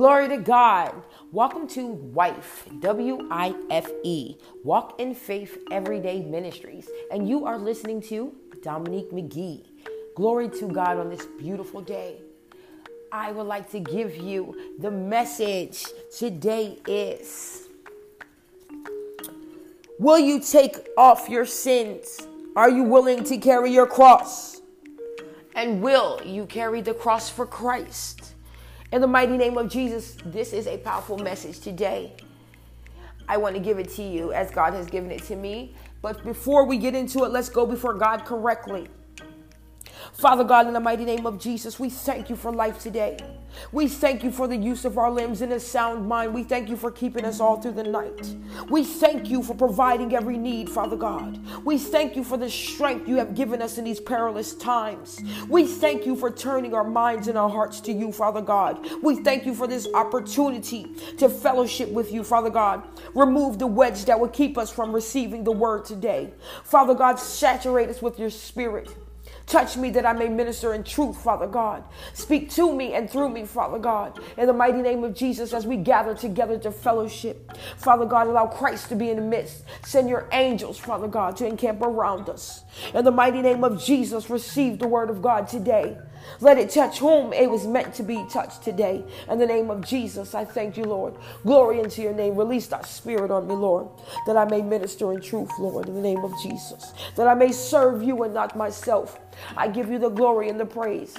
Glory to God. Welcome to Wife, W I F E, Walk in Faith Everyday Ministries. And you are listening to Dominique McGee. Glory to God on this beautiful day. I would like to give you the message today is Will you take off your sins? Are you willing to carry your cross? And will you carry the cross for Christ? In the mighty name of Jesus, this is a powerful message today. I want to give it to you as God has given it to me. But before we get into it, let's go before God correctly. Father God, in the mighty name of Jesus, we thank you for life today. We thank you for the use of our limbs and a sound mind. We thank you for keeping us all through the night. We thank you for providing every need, Father God. We thank you for the strength you have given us in these perilous times. We thank you for turning our minds and our hearts to you, Father God. We thank you for this opportunity to fellowship with you, Father God. Remove the wedge that would keep us from receiving the word today. Father God, saturate us with your spirit. Touch me that I may minister in truth, Father God. Speak to me and through me, Father God. In the mighty name of Jesus, as we gather together to fellowship, Father God, allow Christ to be in the midst. Send your angels, Father God, to encamp around us. In the mighty name of Jesus, receive the word of God today. Let it touch whom it was meant to be touched today. In the name of Jesus, I thank you, Lord. Glory into your name. Release that spirit on me, Lord, that I may minister in truth, Lord, in the name of Jesus. That I may serve you and not myself. I give you the glory and the praise.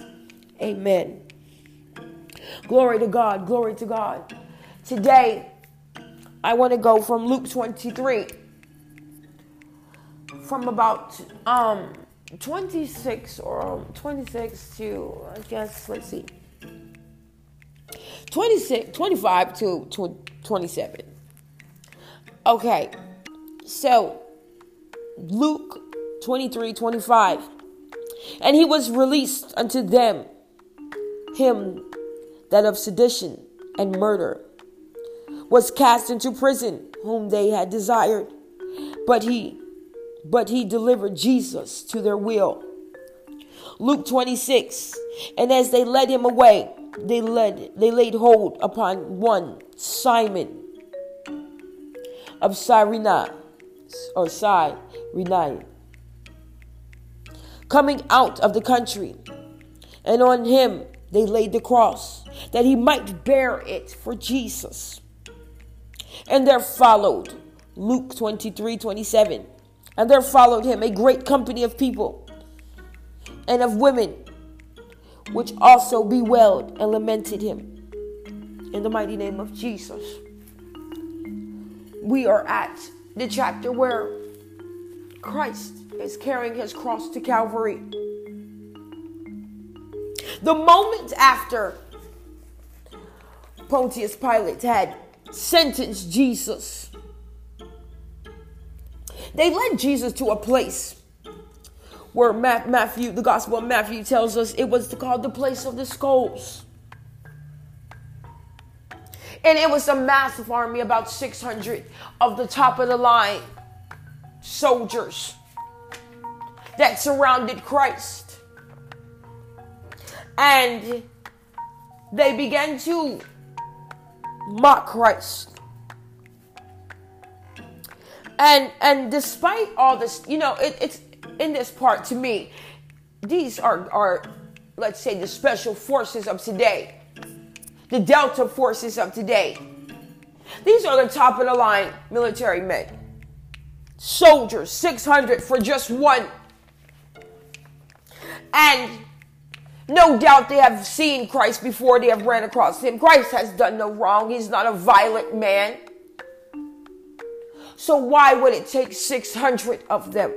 Amen. Glory to God. Glory to God. Today, I want to go from Luke 23 from about um 26 or um, 26 to I guess let's see. 26 25 to, to 27 okay so Luke 23 25 and he was released unto them him that of sedition and murder was cast into prison whom they had desired. But he but he delivered Jesus to their will. Luke 26. And as they led him away, they led they laid hold upon one Simon of Cyrene or Cyrene coming out of the country. And on him they laid the cross that he might bear it for Jesus. And there followed Luke 23 27 and there followed him a great company of people and of women, which also bewailed and lamented him. In the mighty name of Jesus. We are at the chapter where Christ is carrying his cross to Calvary. The moment after Pontius Pilate had sentenced Jesus they led Jesus to a place where Matthew, the Gospel of Matthew tells us it was called the place of the skulls. And it was a massive army, about 600 of the top of the line soldiers that surrounded Christ. And they began to mock Christ. And and despite all this, you know, it, it's in this part to me, these are are let's say the special forces of today, the Delta forces of today. These are the top of the line military men, soldiers, 600 for just one. And no doubt they have seen Christ before they have ran across him. Christ has done no wrong. He's not a violent man. So why would it take 600 of them?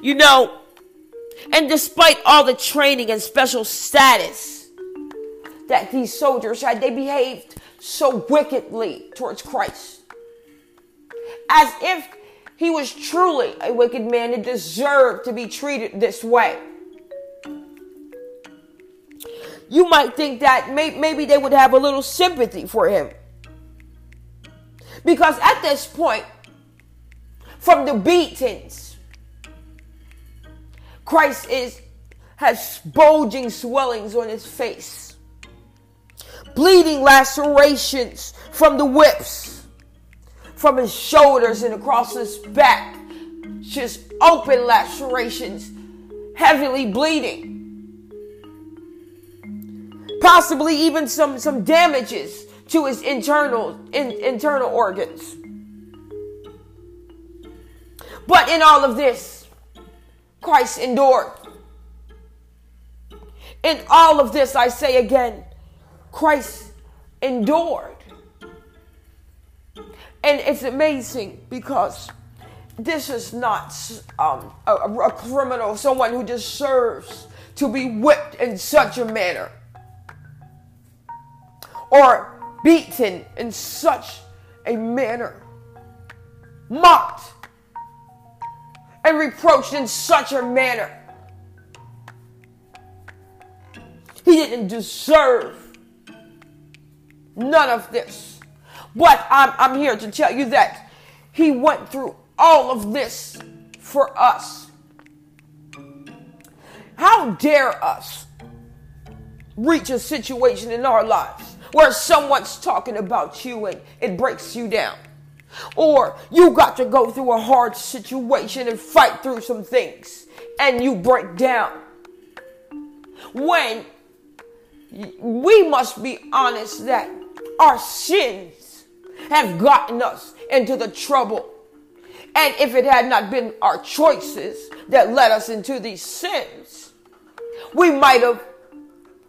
You know, and despite all the training and special status that these soldiers had, they behaved so wickedly towards Christ. As if he was truly a wicked man and deserved to be treated this way. You might think that maybe they would have a little sympathy for him. Because at this point, from the beatings, Christ is has bulging swellings on his face. bleeding lacerations from the whips, from his shoulders and across his back, just open lacerations, heavily bleeding. Possibly even some, some damages to his internal in, internal organs. But in all of this, Christ endured. In all of this, I say again, Christ endured. And it's amazing because this is not um, a, a criminal, someone who deserves to be whipped in such a manner or beaten in such a manner, mocked and reproached in such a manner. He didn't deserve none of this. But I'm, I'm here to tell you that he went through all of this for us. How dare us reach a situation in our lives where someone's talking about you and it breaks you down? Or you got to go through a hard situation and fight through some things and you break down. When we must be honest that our sins have gotten us into the trouble. And if it had not been our choices that led us into these sins, we might have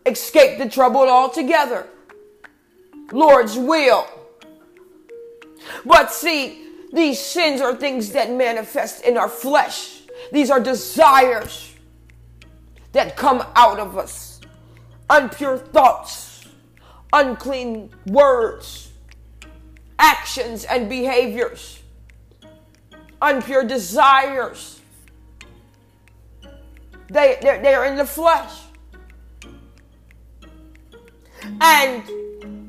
escaped the trouble altogether. Lord's will. But see, these sins are things that manifest in our flesh. These are desires that come out of us impure thoughts, unclean words, actions and behaviors, impure desires. They, they're, they're in the flesh. And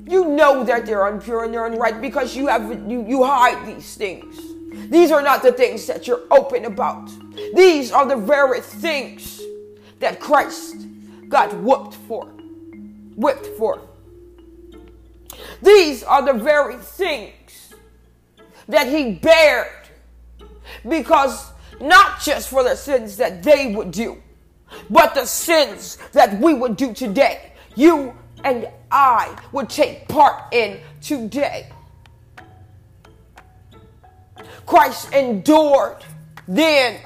you know that they're impure and they're unright because you have you, you hide these things. These are not the things that you're open about. These are the very things that Christ got whooped for whipped for. These are the very things that he bared because not just for the sins that they would do, but the sins that we would do today. You and I would take part in today. Christ endured then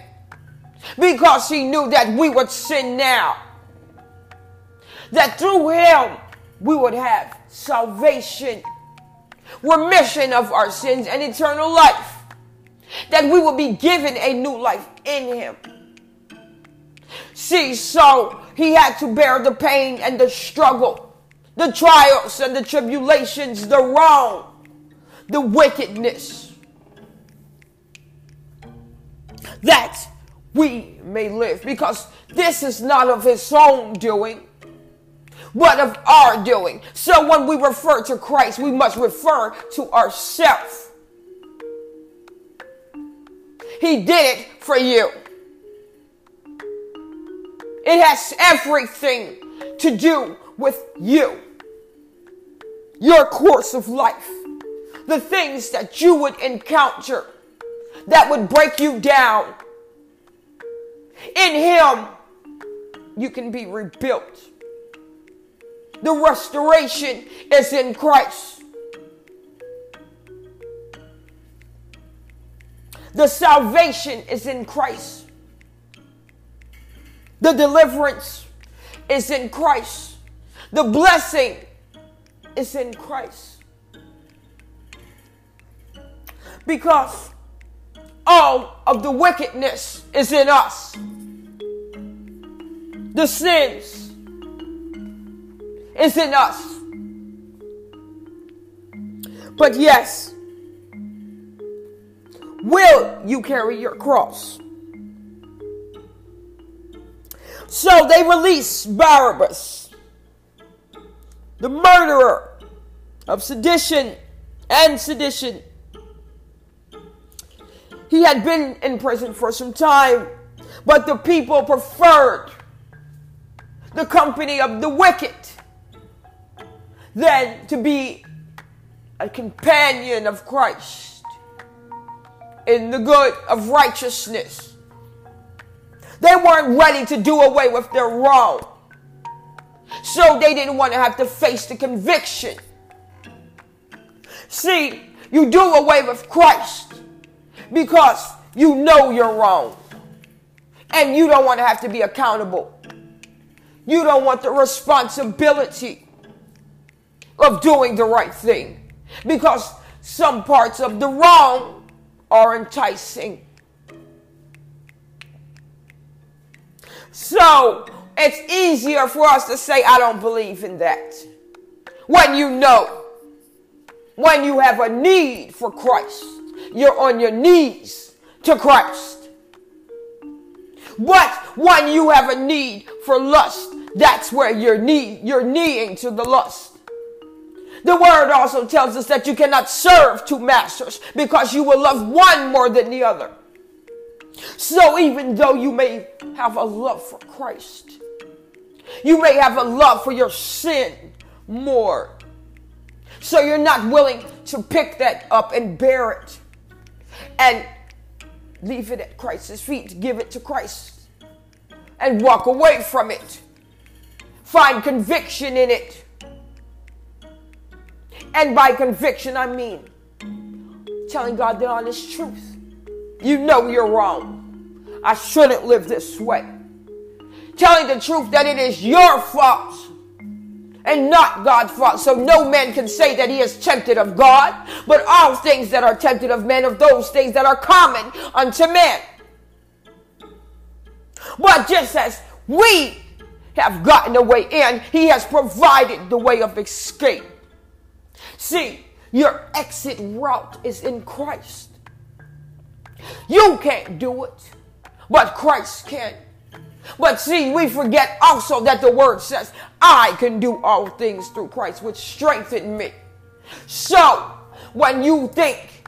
because he knew that we would sin now that through him we would have salvation, remission of our sins, and eternal life. That we would be given a new life in him. See, so he had to bear the pain and the struggle, the trials and the tribulations, the wrong, the wickedness. That we may live because this is not of his own doing but of our doing. So when we refer to Christ, we must refer to ourselves. He did it for you. It has everything to do with you, your course of life, the things that you would encounter that would break you down. In Him, you can be rebuilt. The restoration is in Christ. The salvation is in Christ. The deliverance is in Christ. The blessing is in Christ. Because all of the wickedness is in us. The sins is in us. But yes, will you carry your cross? So they release Barabbas, the murderer of sedition and sedition. He had been in prison for some time, but the people preferred the company of the wicked than to be a companion of Christ in the good of righteousness. They weren't ready to do away with their wrong. So they didn't want to have to face the conviction. See, you do away with Christ because you know you're wrong. And you don't want to have to be accountable. You don't want the responsibility of doing the right thing because some parts of the wrong are enticing. So it's easier for us to say, I don't believe in that. When you know, when you have a need for Christ, you're on your knees to Christ. But when you have a need for lust, that's where you're knee, you're kneeing to the lust. The word also tells us that you cannot serve two masters because you will love one more than the other. So even though you may have a love for Christ, you may have a love for your sin more. So you're not willing to pick that up and bear it and leave it at Christ's feet, give it to Christ and walk away from it. Find conviction in it. And by conviction, I mean telling God the honest truth. You know you're wrong. I shouldn't live this way telling the truth that it is your fault and not God's fault. So no man can say that he is tempted of God, but all things that are tempted of men are those things that are common unto men. But just as we have gotten a way in, he has provided the way of escape. See, your exit route is in Christ. You can't do it, but Christ can. But see, we forget also that the word says, I can do all things through Christ, which strengthen me. So, when you think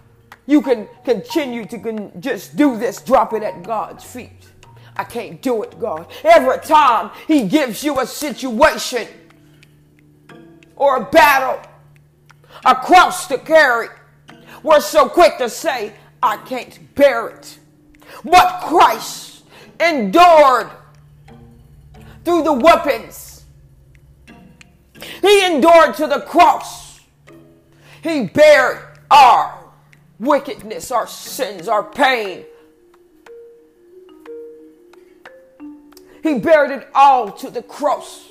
you can continue to con- just do this, drop it at God's feet. I can't do it, God. Every time He gives you a situation or a battle, a cross to carry, we're so quick to say, I can't bear it. But Christ endured through the weapons. He endured to the cross. He bared our wickedness, our sins, our pain. He bared it all to the cross.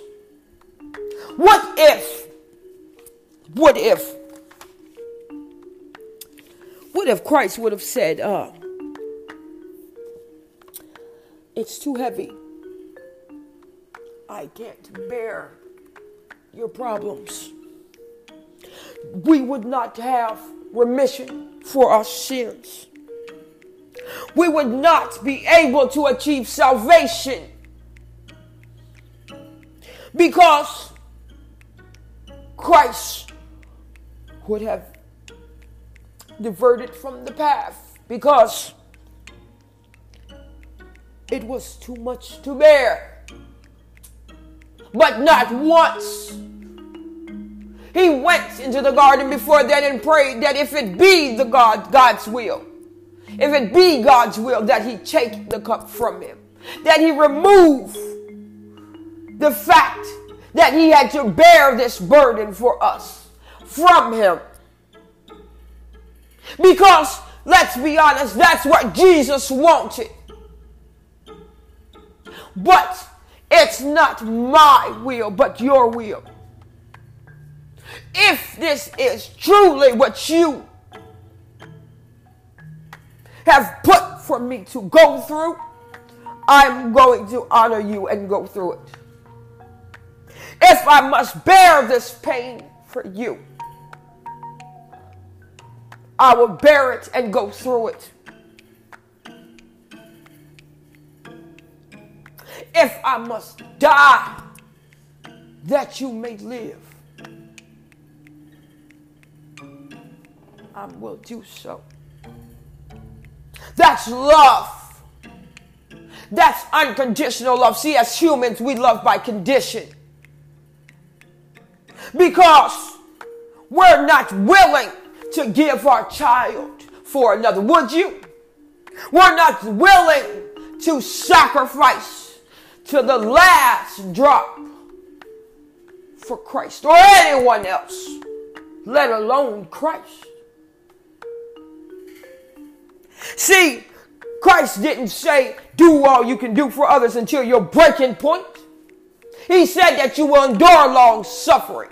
What if, what if, what if Christ would have said, uh, it's too heavy. I can't bear your problems. We would not have remission for our sins. We would not be able to achieve salvation because Christ would have diverted from the path because it was too much to bear but not once. He went into the garden before then and prayed that if it be the God, God's will, if it be God's will, that he take the cup from him, that he remove the fact that he had to bear this burden for us from him. Because, let's be honest, that's what Jesus wanted. But it's not my will, but your will. If this is truly what you have put for me to go through, I'm going to honor you and go through it. If I must bear this pain for you, I will bear it and go through it. If I must die, that you may live, I will do so. That's love. That's unconditional love. See, as humans, we love by condition. because we're not willing to give our child for another. Would you? We're not willing to sacrifice to the last drop for Christ or anyone else, let alone Christ. See, Christ didn't say, do all you can do for others until your breaking point. He said that you will endure long suffering.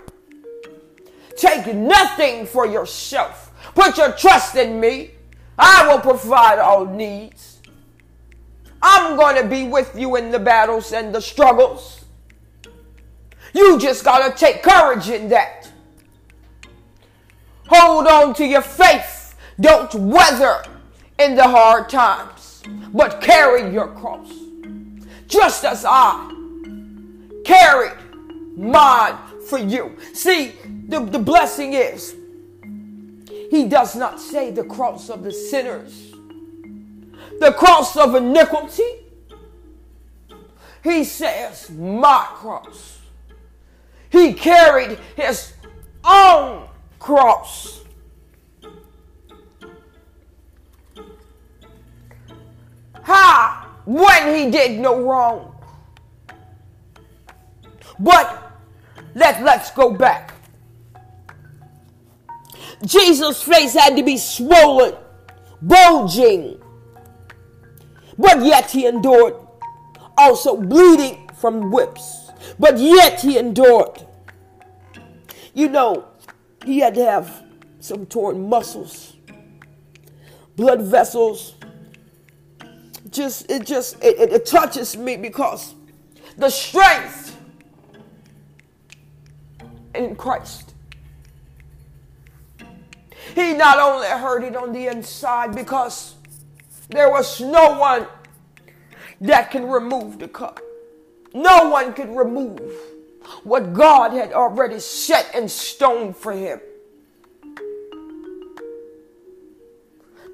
Take nothing for yourself. Put your trust in me. I will provide all needs. I'm going to be with you in the battles and the struggles. You just got to take courage in that. Hold on to your faith. Don't weather in the hard times, but carry your cross. Just as I carried mine for you. See, the, the blessing is, he does not say the cross of the sinners, the cross of iniquity. He says, my cross. He carried his own cross. How? When he did no wrong. But let, let's go back. Jesus' face had to be swollen, bulging, but yet he endured. Also bleeding from whips, but yet he endured. You know, he had to have some torn muscles, blood vessels. Just it just it, it, it touches me because the strength in Christ. He not only heard it on the inside because there was no one that can remove the cup. No one could remove what God had already set in stone for him.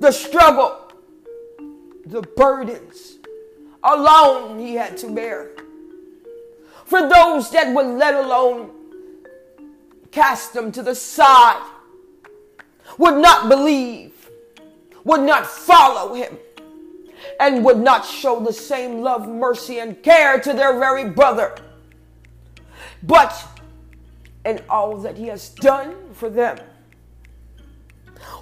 The struggle, the burdens alone he had to bear. For those that would let alone cast them to the side, would not believe, would not follow him, and would not show the same love, mercy, and care to their very brother. But in all that he has done for them,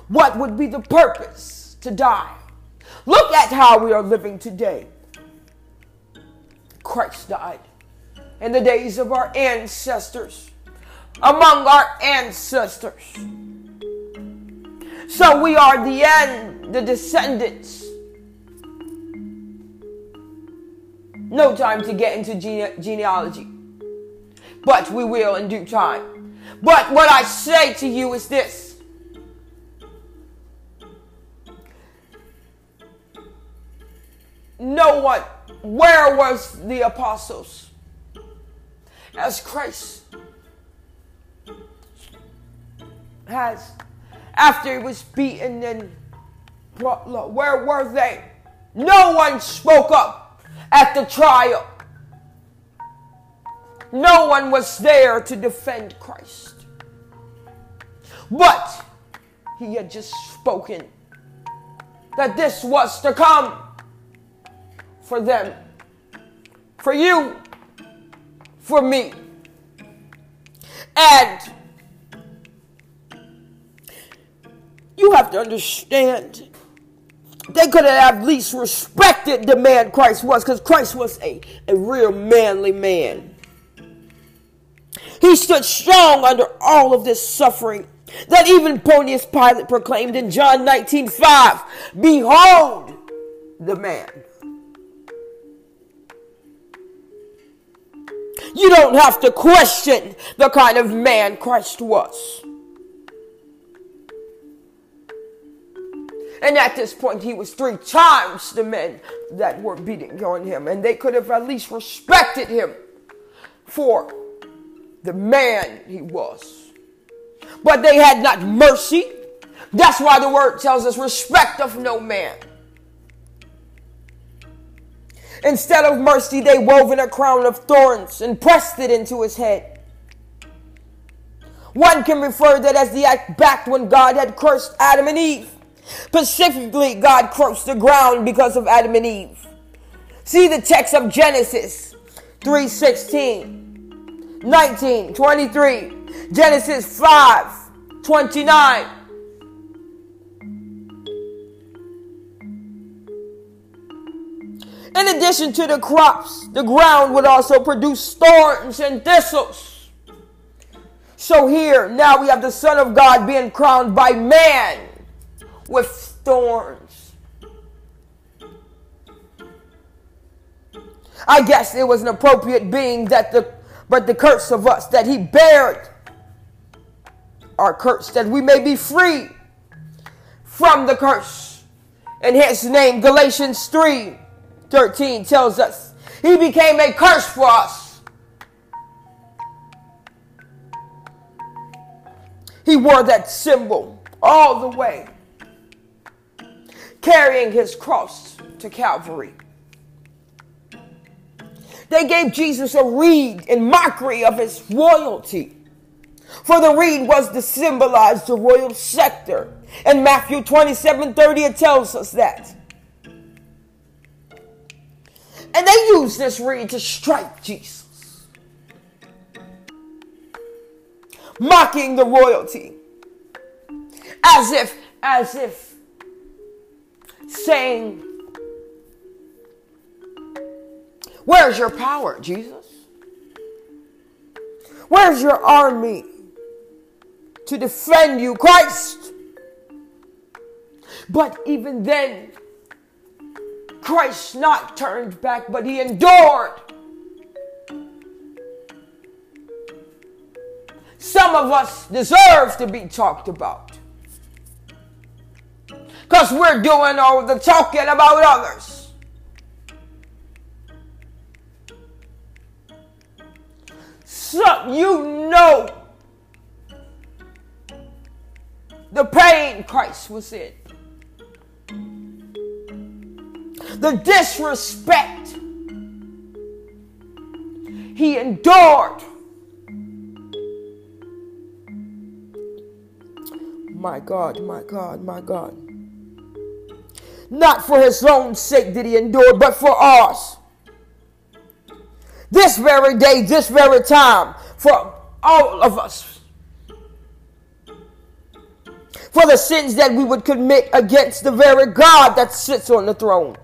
what would be the purpose to die? Look at how we are living today. Christ died in the days of our ancestors among our ancestors. So we are the end, the descendants. No time to get into gene- genealogy, but we will in due time. But what I say to you is this. No one, where was the apostles? As Christ has, after he was beaten and brought low, where were they? No one spoke up at the trial. No one was there to defend Christ. But he had just spoken that this was to come for them, for you, for me. And You have to understand. They could have at least respected the man Christ was because Christ was a, a real manly man. He stood strong under all of this suffering that even Pontius Pilate proclaimed in John 19 5 Behold the man. You don't have to question the kind of man Christ was. And at this point, he was three times the men that were beating on him. And they could have at least respected him for the man he was. But they had not mercy. That's why the word tells us respect of no man. Instead of mercy, they wove in a crown of thorns and pressed it into his head. One can refer that as the act back when God had cursed Adam and Eve. Specifically, God cursed the ground because of Adam and Eve. See the text of Genesis 3 16, 19, 23, Genesis 5 29. In addition to the crops, the ground would also produce thorns and thistles. So here, now we have the Son of God being crowned by man with thorns. I guess it was an appropriate being that the but the curse of us that he bared our curse that we may be free from the curse. And his name, Galatians 3 13 tells us he became a curse for us. He wore that symbol all the way, carrying his cross to Calvary. They gave Jesus a reed in mockery of his royalty. For the reed was to symbolize the royal scepter. In Matthew 27 30, it tells us that. And they used this reed to strike Jesus, mocking the royalty, as if, as if saying, Where's your power, Jesus? Where's your army to defend you, Christ? But even then, Christ not turned back, but he endured. Some of us deserve to be talked about. Because we're doing all the talking about others. So you know the pain Christ was in the disrespect he endured. My God, my God, my God. Not for his own sake did he endure, but for us. This very day, this very time, for all of us. For the sins that we would commit against the very God that sits on the throne.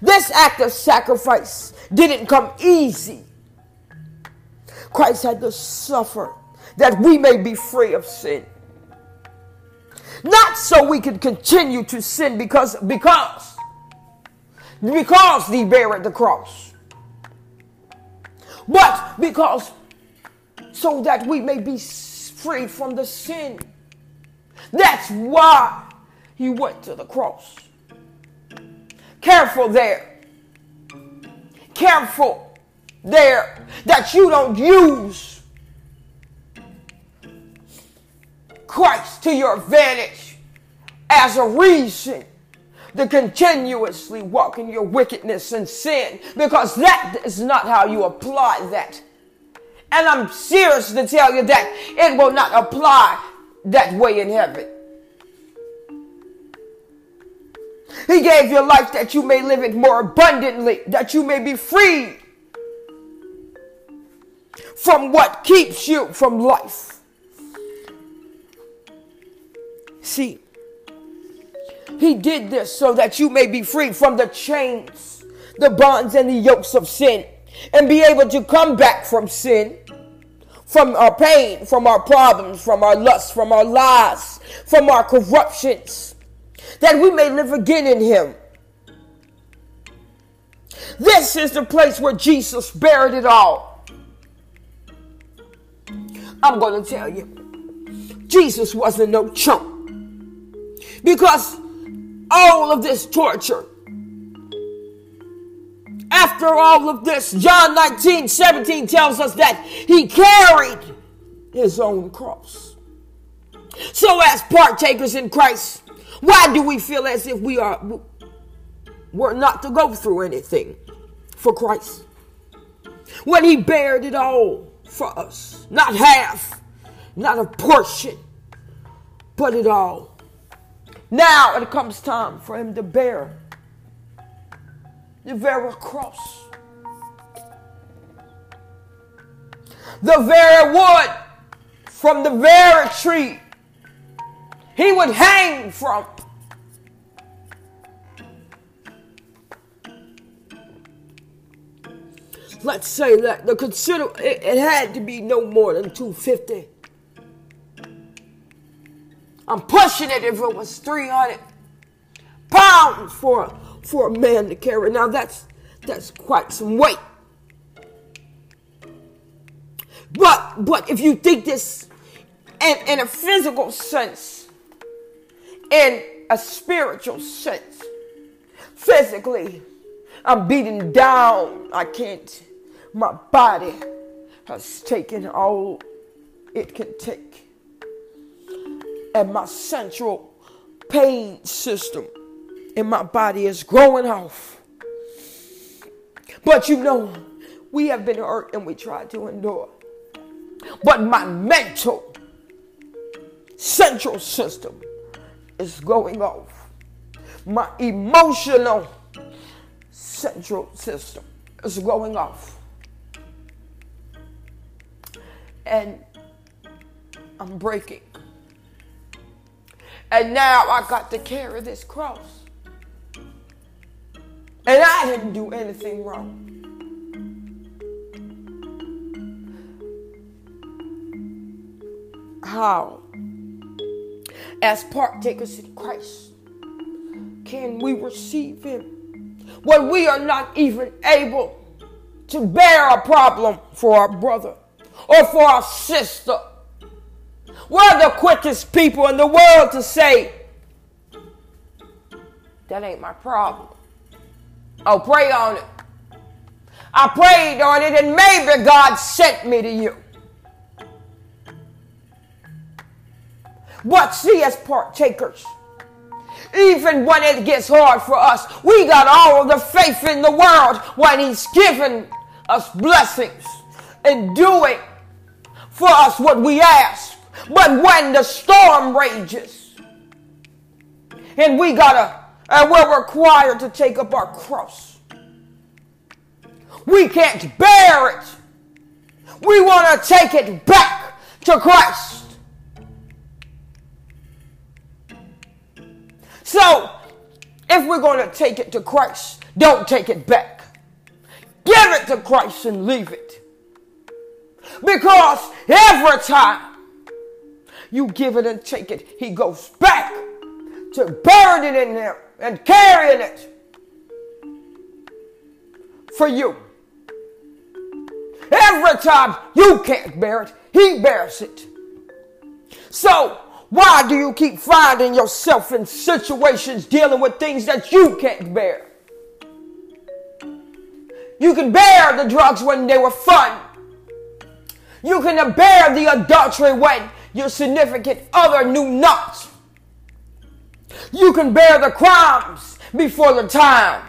This act of sacrifice didn't come easy. Christ had to suffer that we may be free of sin. Not so we can continue to sin because because because he buried the cross. But because so that we may be free from the sin. That's why he went to the cross. Careful there. Careful there that you don't use Christ to your advantage as a reason to continuously walk in your wickedness and sin because that is not how you apply that. And I'm serious to tell you that it will not apply that way in heaven. He gave you life that you may live it more abundantly, that you may be free from what keeps you from life. He did this so that you may be free from the chains, the bonds, and the yokes of sin, and be able to come back from sin, from our pain, from our problems, from our lusts, from our lies, from our corruptions that we may live again in him. This is the place where Jesus buried it all. I'm going to tell you, Jesus wasn't no chump. Because all of this torture, after all of this, John 19 17 tells us that he carried his own cross. So, as partakers in Christ, why do we feel as if we are we're not to go through anything for Christ? When he bared it all. for us. Not half, not a portion, but it all. Now it comes time for him to bear the very cross. The very wood from the very tree he would hang from. Let's say that the consider it, it had to be no more than 250. I'm pushing it if it was 300 pounds for for a man to carry. Now that's that's quite some weight. But but if you think this in, in a physical sense, in a spiritual sense, physically, I'm beaten down. I can't. My body has taken all it can take. And my central pain system in my body is growing off. But you know, we have been hurt and we try to endure. But my mental central system is going off. My emotional central system is going off. And I'm breaking. And now I got to carry this cross. And I didn't do anything wrong. How? As partakers in Christ, can we receive Him when we are not even able to bear a problem for our brother or for our sister? We're the quickest people in the world to say, That ain't my problem. Oh, pray on it. I prayed on it, and maybe God sent me to you. But see, as partakers, even when it gets hard for us, we got all of the faith in the world when He's given us blessings and doing for us what we ask. But when the storm rages and we gotta and we're required to take up our cross. We can't bear it. We want to take it back to Christ. So, if we're going to take it to Christ, don't take it back. Give it to Christ and leave it. Because every time you give it and take it, He goes back to bury it in there and carrying it for you. Every time you can't bear it, he bears it. So, why do you keep finding yourself in situations dealing with things that you can't bear? You can bear the drugs when they were fun. You can bear the adultery when your significant other knew not. You can bear the crimes before the time.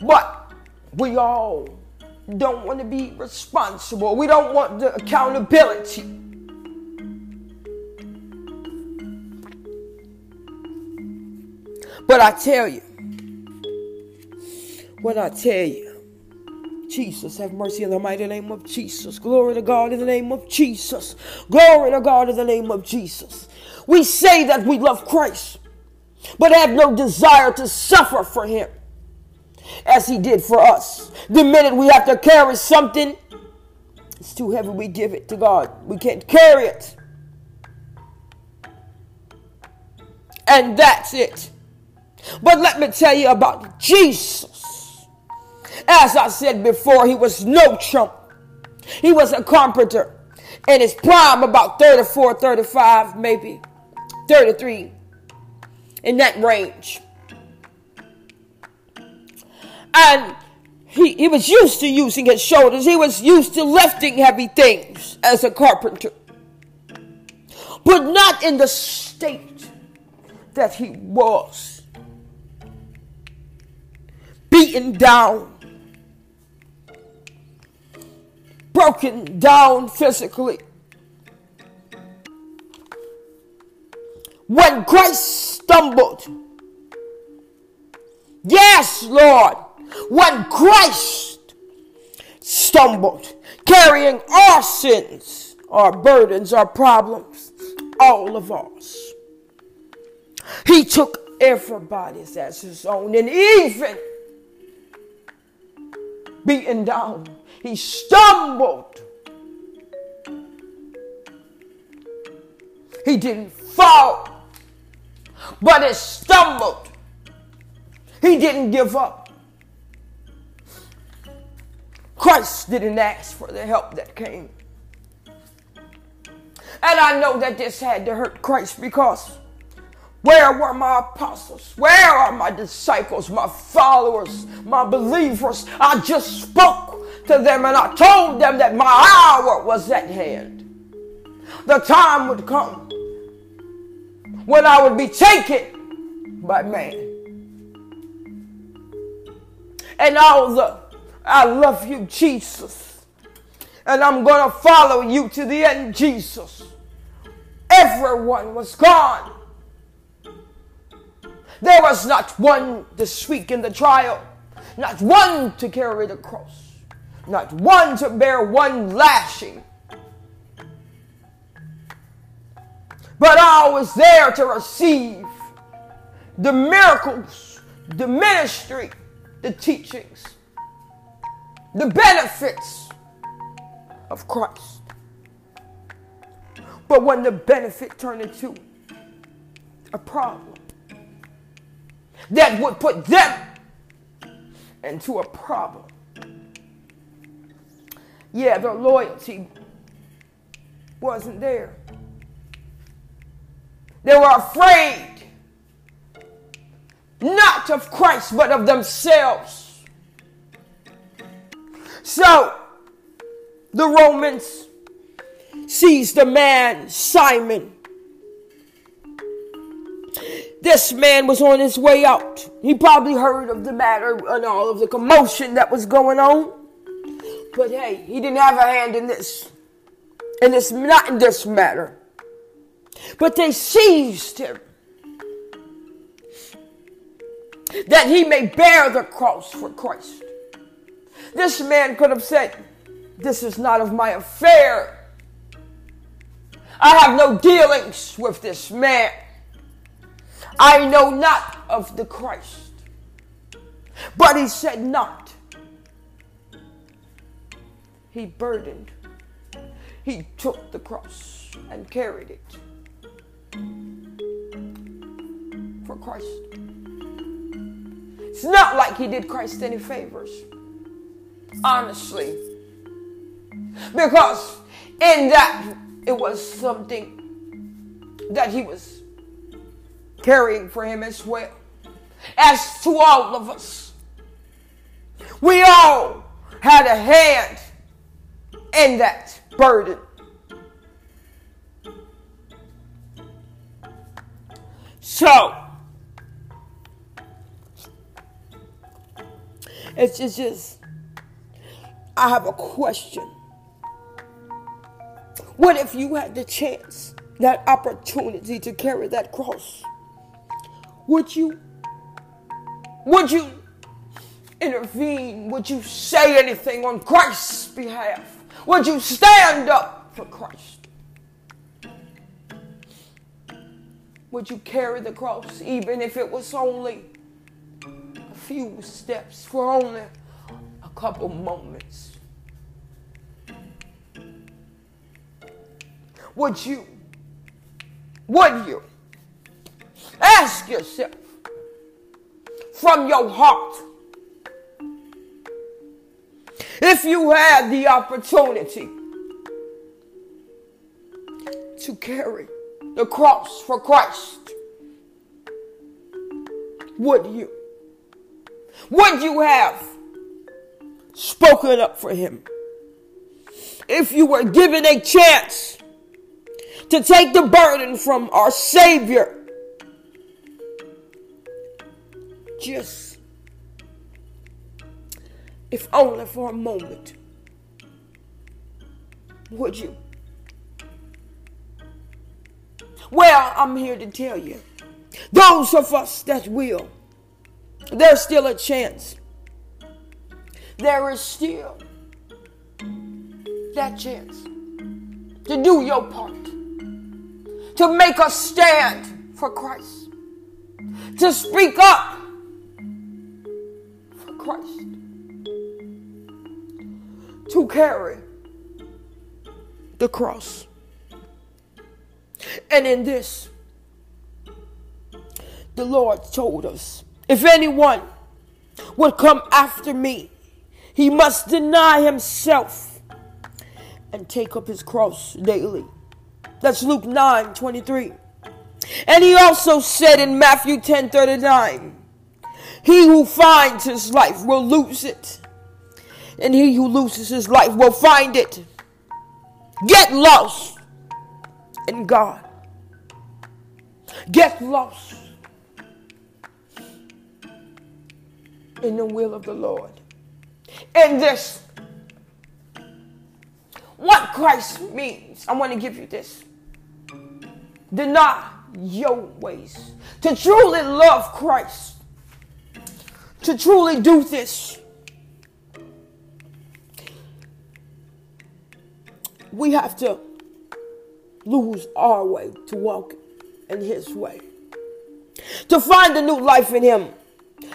But we all don't want to be responsible. We don't want the accountability. But I tell you, what I tell you, Jesus. Have mercy in the mighty name of Jesus. Glory to God in the name of Jesus. Glory to God in the name of Jesus. We say that we love Christ, but have no desire to suffer for Him as He did for us. The minute we have to carry something, it's too heavy, we give it to God. We can't carry it. And that's it. But let me tell you about Jesus. As I said before, he was no chump. He was a carpenter in his prime, about 34, 35, maybe 33, in that range. And he, he was used to using his shoulders. He was used to lifting heavy things as a carpenter. But not in the state that he was beaten down, broken down physically. When Christ stumbled, yes, Lord, when Christ stumbled, carrying our sins, our burdens, our problems, all of us. He took everybody's as his own, and even beaten down, he stumbled. He didn't fall, but he stumbled. He didn't give up. Christ didn't ask for the help that came. And I know that this had to hurt Christ because where were my apostles? Where are my disciples, my followers, my believers? I just spoke to them and I told them that my hour was at hand. The time would come when I would be taken by man. And all the, I love you, Jesus. And I'm going to follow you to the end, Jesus. Everyone was gone there was not one this week in the trial, not one to carry the cross, not one to bear one lashing. But I was there to receive the miracles, the ministry, the teachings, the benefits of Christ. But when the benefit turned into a problem, that would put them into a problem. Yeah, their loyalty wasn't there. They were afraid not of Christ, but of themselves. So the Romans seized the man, Simon, this man was on his way out. He probably heard of the matter and all of the commotion that was going on. But hey, he didn't have a hand in this. And it's not in this matter. But they seized him. That he may bear the cross for Christ. This man could have said, This is not of my affair. I have no dealings with this man. I know not of the Christ. But he said not. He burdened. He took the cross and carried it for Christ. It's not like he did Christ any favors. Honestly. Because in that it was something that he was carrying for him as well as to all of us. We all had a hand in that burden. So, it's just, just, I have a question. What if you had the chance, that opportunity to carry that cross? Would you? Would you intervene? Would you say anything on Christ's behalf? Would you stand up for Christ? Would you carry the cross even if it was only a few steps for only a couple moments? Would you? Would you? Ask yourself from your heart if you had the opportunity to carry the cross for Christ, would you? Would you have spoken up for him? If you were given a chance to take the burden from our Savior just if only for a moment, would you? Well, I'm here to tell you, those of us that will, there's still a chance. There is still that chance to do your part, to make a stand for Christ, to speak up for Christ, to carry the cross. And in this, the Lord told us if anyone would come after me, he must deny himself and take up his cross daily. That's Luke 9 23. And he also said in Matthew 10 39, He who finds his life will lose it, and he who loses his life will find it. Get lost in God. Get lost in the will of the Lord. In this, what Christ means, I want to give you this. Deny your ways. To truly love Christ, to truly do this, we have to lose our way to walk in His way. To find a new life in Him,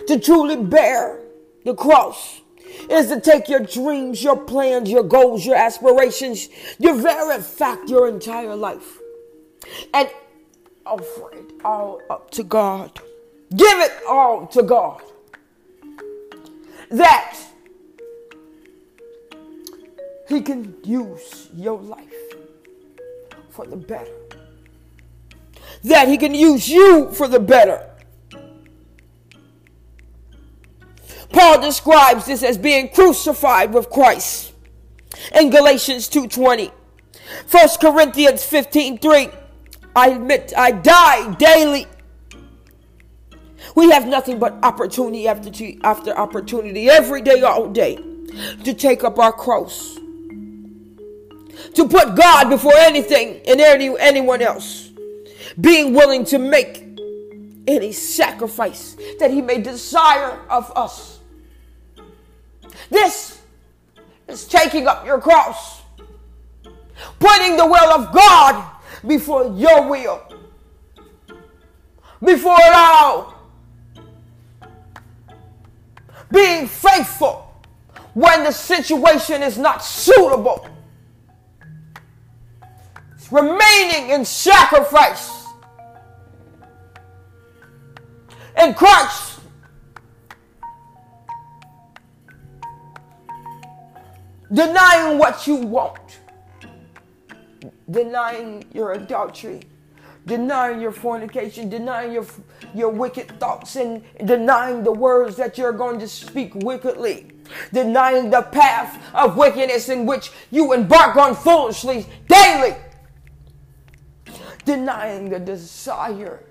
to truly bear the cross, is to take your dreams, your plans, your goals, your aspirations, your very fact, your entire life, and offer it all up to God. Give it all to God. That He can use your life for the better. That He can use you for the better. Paul describes this as being crucified with Christ in Galatians 2:20. 1 Corinthians 15:3. I admit I die daily. We have nothing but opportunity after after opportunity every day all day to take up our cross. To put God before anything and any, anyone else. Being willing to make any sacrifice that he may desire of us. This is taking up your cross, putting the will of God before your will, before it all, being faithful when the situation is not suitable, remaining in sacrifice. In Christ, denying what you want, denying your adultery, denying your fornication, denying your, your wicked thoughts, and denying the words that you're going to speak wickedly, denying the path of wickedness in which you embark on foolishly daily, denying the desire.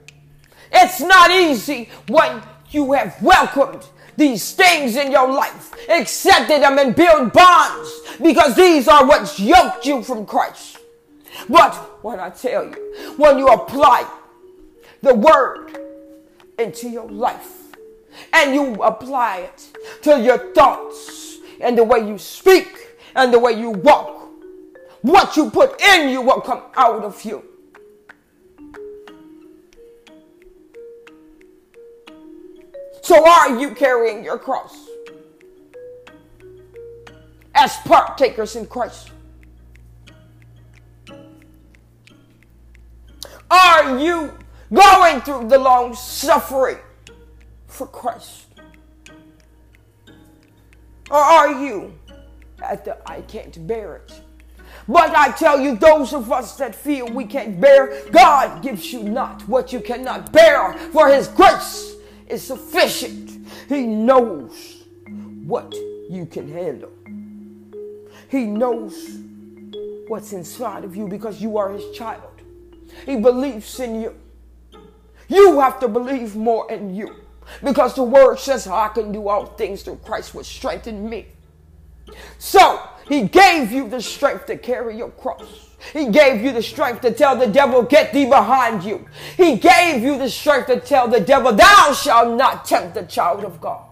It's not easy when you have welcomed these things in your life, accepted them, and built bonds because these are what's yoked you from Christ. But when I tell you, when you apply the word into your life and you apply it to your thoughts and the way you speak and the way you walk, what you put in you will come out of you. So are you carrying your cross as partakers in Christ? Are you going through the long suffering for Christ? Or are you at the I can't bear it? But I tell you, those of us that feel we can't bear, God gives you not what you cannot bear, for His grace is sufficient. He knows what you can handle. He knows what's inside of you because you are His child. He believes in you. You have to believe more in you because the word says, I can do all things through Christ which strengthen me. So he gave you the strength to carry your cross. He gave you the strength to tell the devil, get thee behind you. He gave you the strength to tell the devil, thou shalt not tempt the child of God.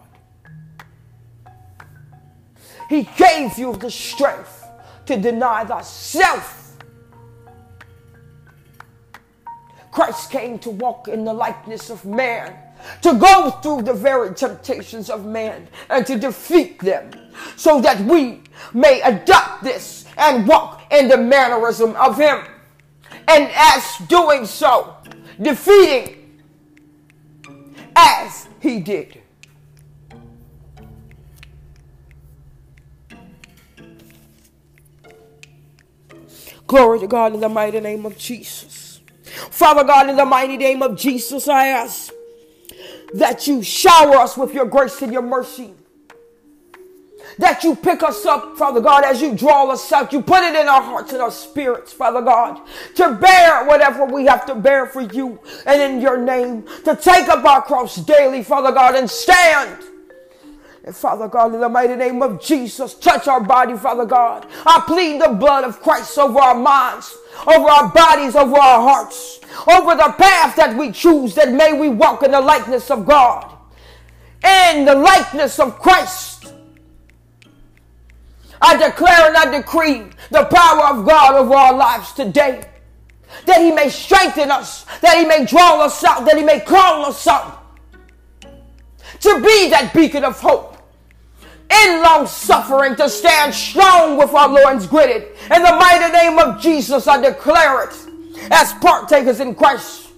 He gave you the strength to deny thyself. Christ came to walk in the likeness of man, to go through the very temptations of man and to defeat them, so that we may adopt this and walk in the mannerism of him. And as doing so, defeating as he did. Glory to God in the mighty name of Jesus. Father God, in the mighty name of Jesus, I ask that you shower us with your grace and your mercy. That you pick us up, Father God, as you draw us out. You put it in our hearts and our spirits, Father God, to bear whatever we have to bear for you and in your name. To take up our cross daily, Father God, and stand and Father God, in the mighty name of Jesus, touch our body, Father God. I plead the blood of Christ over our minds, over our bodies, over our hearts, over the path that we choose, that may we walk in the likeness of God, in the likeness of Christ. I declare and I decree the power of God over our lives today. That he may strengthen us, that he may draw us out, that he may call us up to be that beacon of hope in long suffering to stand strong with our loins gritted. In the mighty name of Jesus, I declare it as partakers in Christ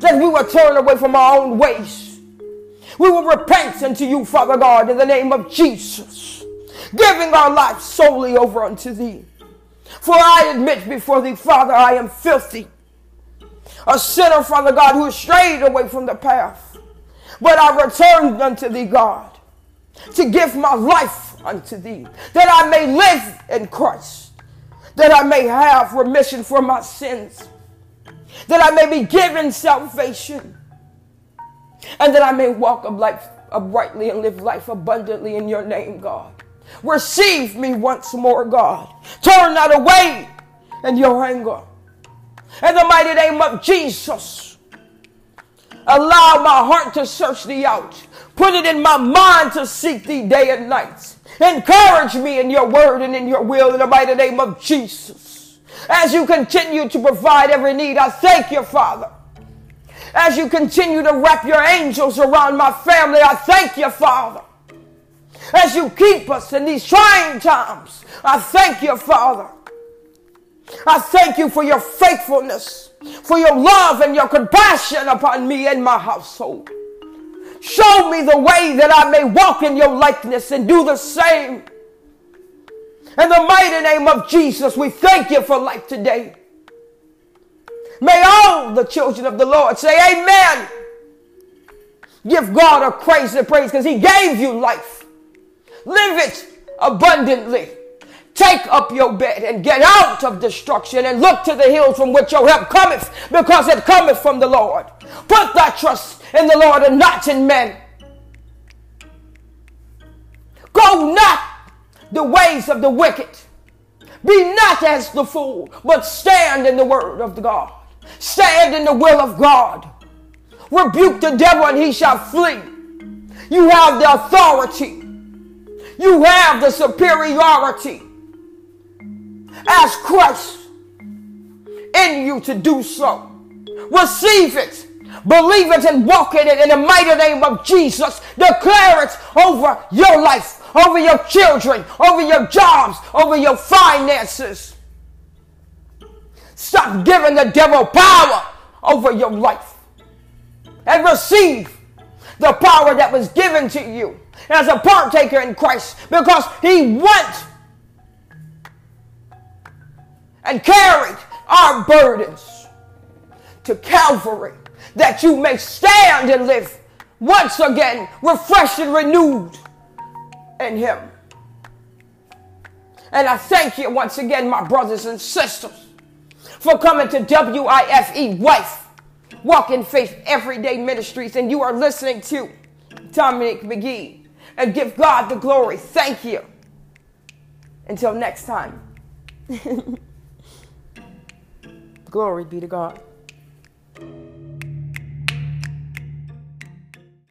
that we will turn away from our own ways. We will repent unto you, Father God, in the name of Jesus, giving our life solely over unto thee. For I admit before thee, Father, I am filthy, a sinner, Father God, who strayed away from the path. But I returned unto thee, God to give my life unto thee, that I may live in Christ, that I may have remission for my sins, that I may be given salvation, and that I may walk life uprightly and live life abundantly in your name, God. Receive me once more, God. Turn not away in your anger. In the mighty name of Jesus, allow my heart to search thee out Put it in my mind to seek thee day and night. Encourage me in your word and in your will in the mighty name of Jesus. As you continue to provide every need, I thank you, Father. As you continue to wrap your angels around my family, I thank you, Father. As you keep us in these trying times, I thank you, Father. I thank you for your faithfulness, for your love and your compassion upon me and my household. Show me the way that I may walk in your likeness and do the same. In the mighty name of Jesus, we thank you for life today. May all the children of the Lord say, Amen. Give God a crazy praise because He gave you life. Live it abundantly. Take up your bed and get out of destruction and look to the hills from which your help cometh because it cometh from the Lord. Put thy trust in the Lord and not in men. Go not the ways of the wicked. Be not as the fool, but stand in the word of the God. Stand in the will of God. Rebuke the devil and he shall flee. You have the authority. You have the superiority as Christ in you to do so. Receive it Believe it and walk in it in the mighty name of Jesus. Declare it over your life, over your children, over your jobs, over your finances. Stop giving the devil power over your life and receive the power that was given to you as a partaker in Christ because he went and carried our burdens to Calvary that you may stand and live once again, refreshed and renewed in Him. And I thank you once again, my brothers and sisters, for coming to WIFE Wife, Walk in Faith Everyday Ministries. And you are listening to Dominic McGee. And give God the glory. Thank you. Until next time, glory be to God.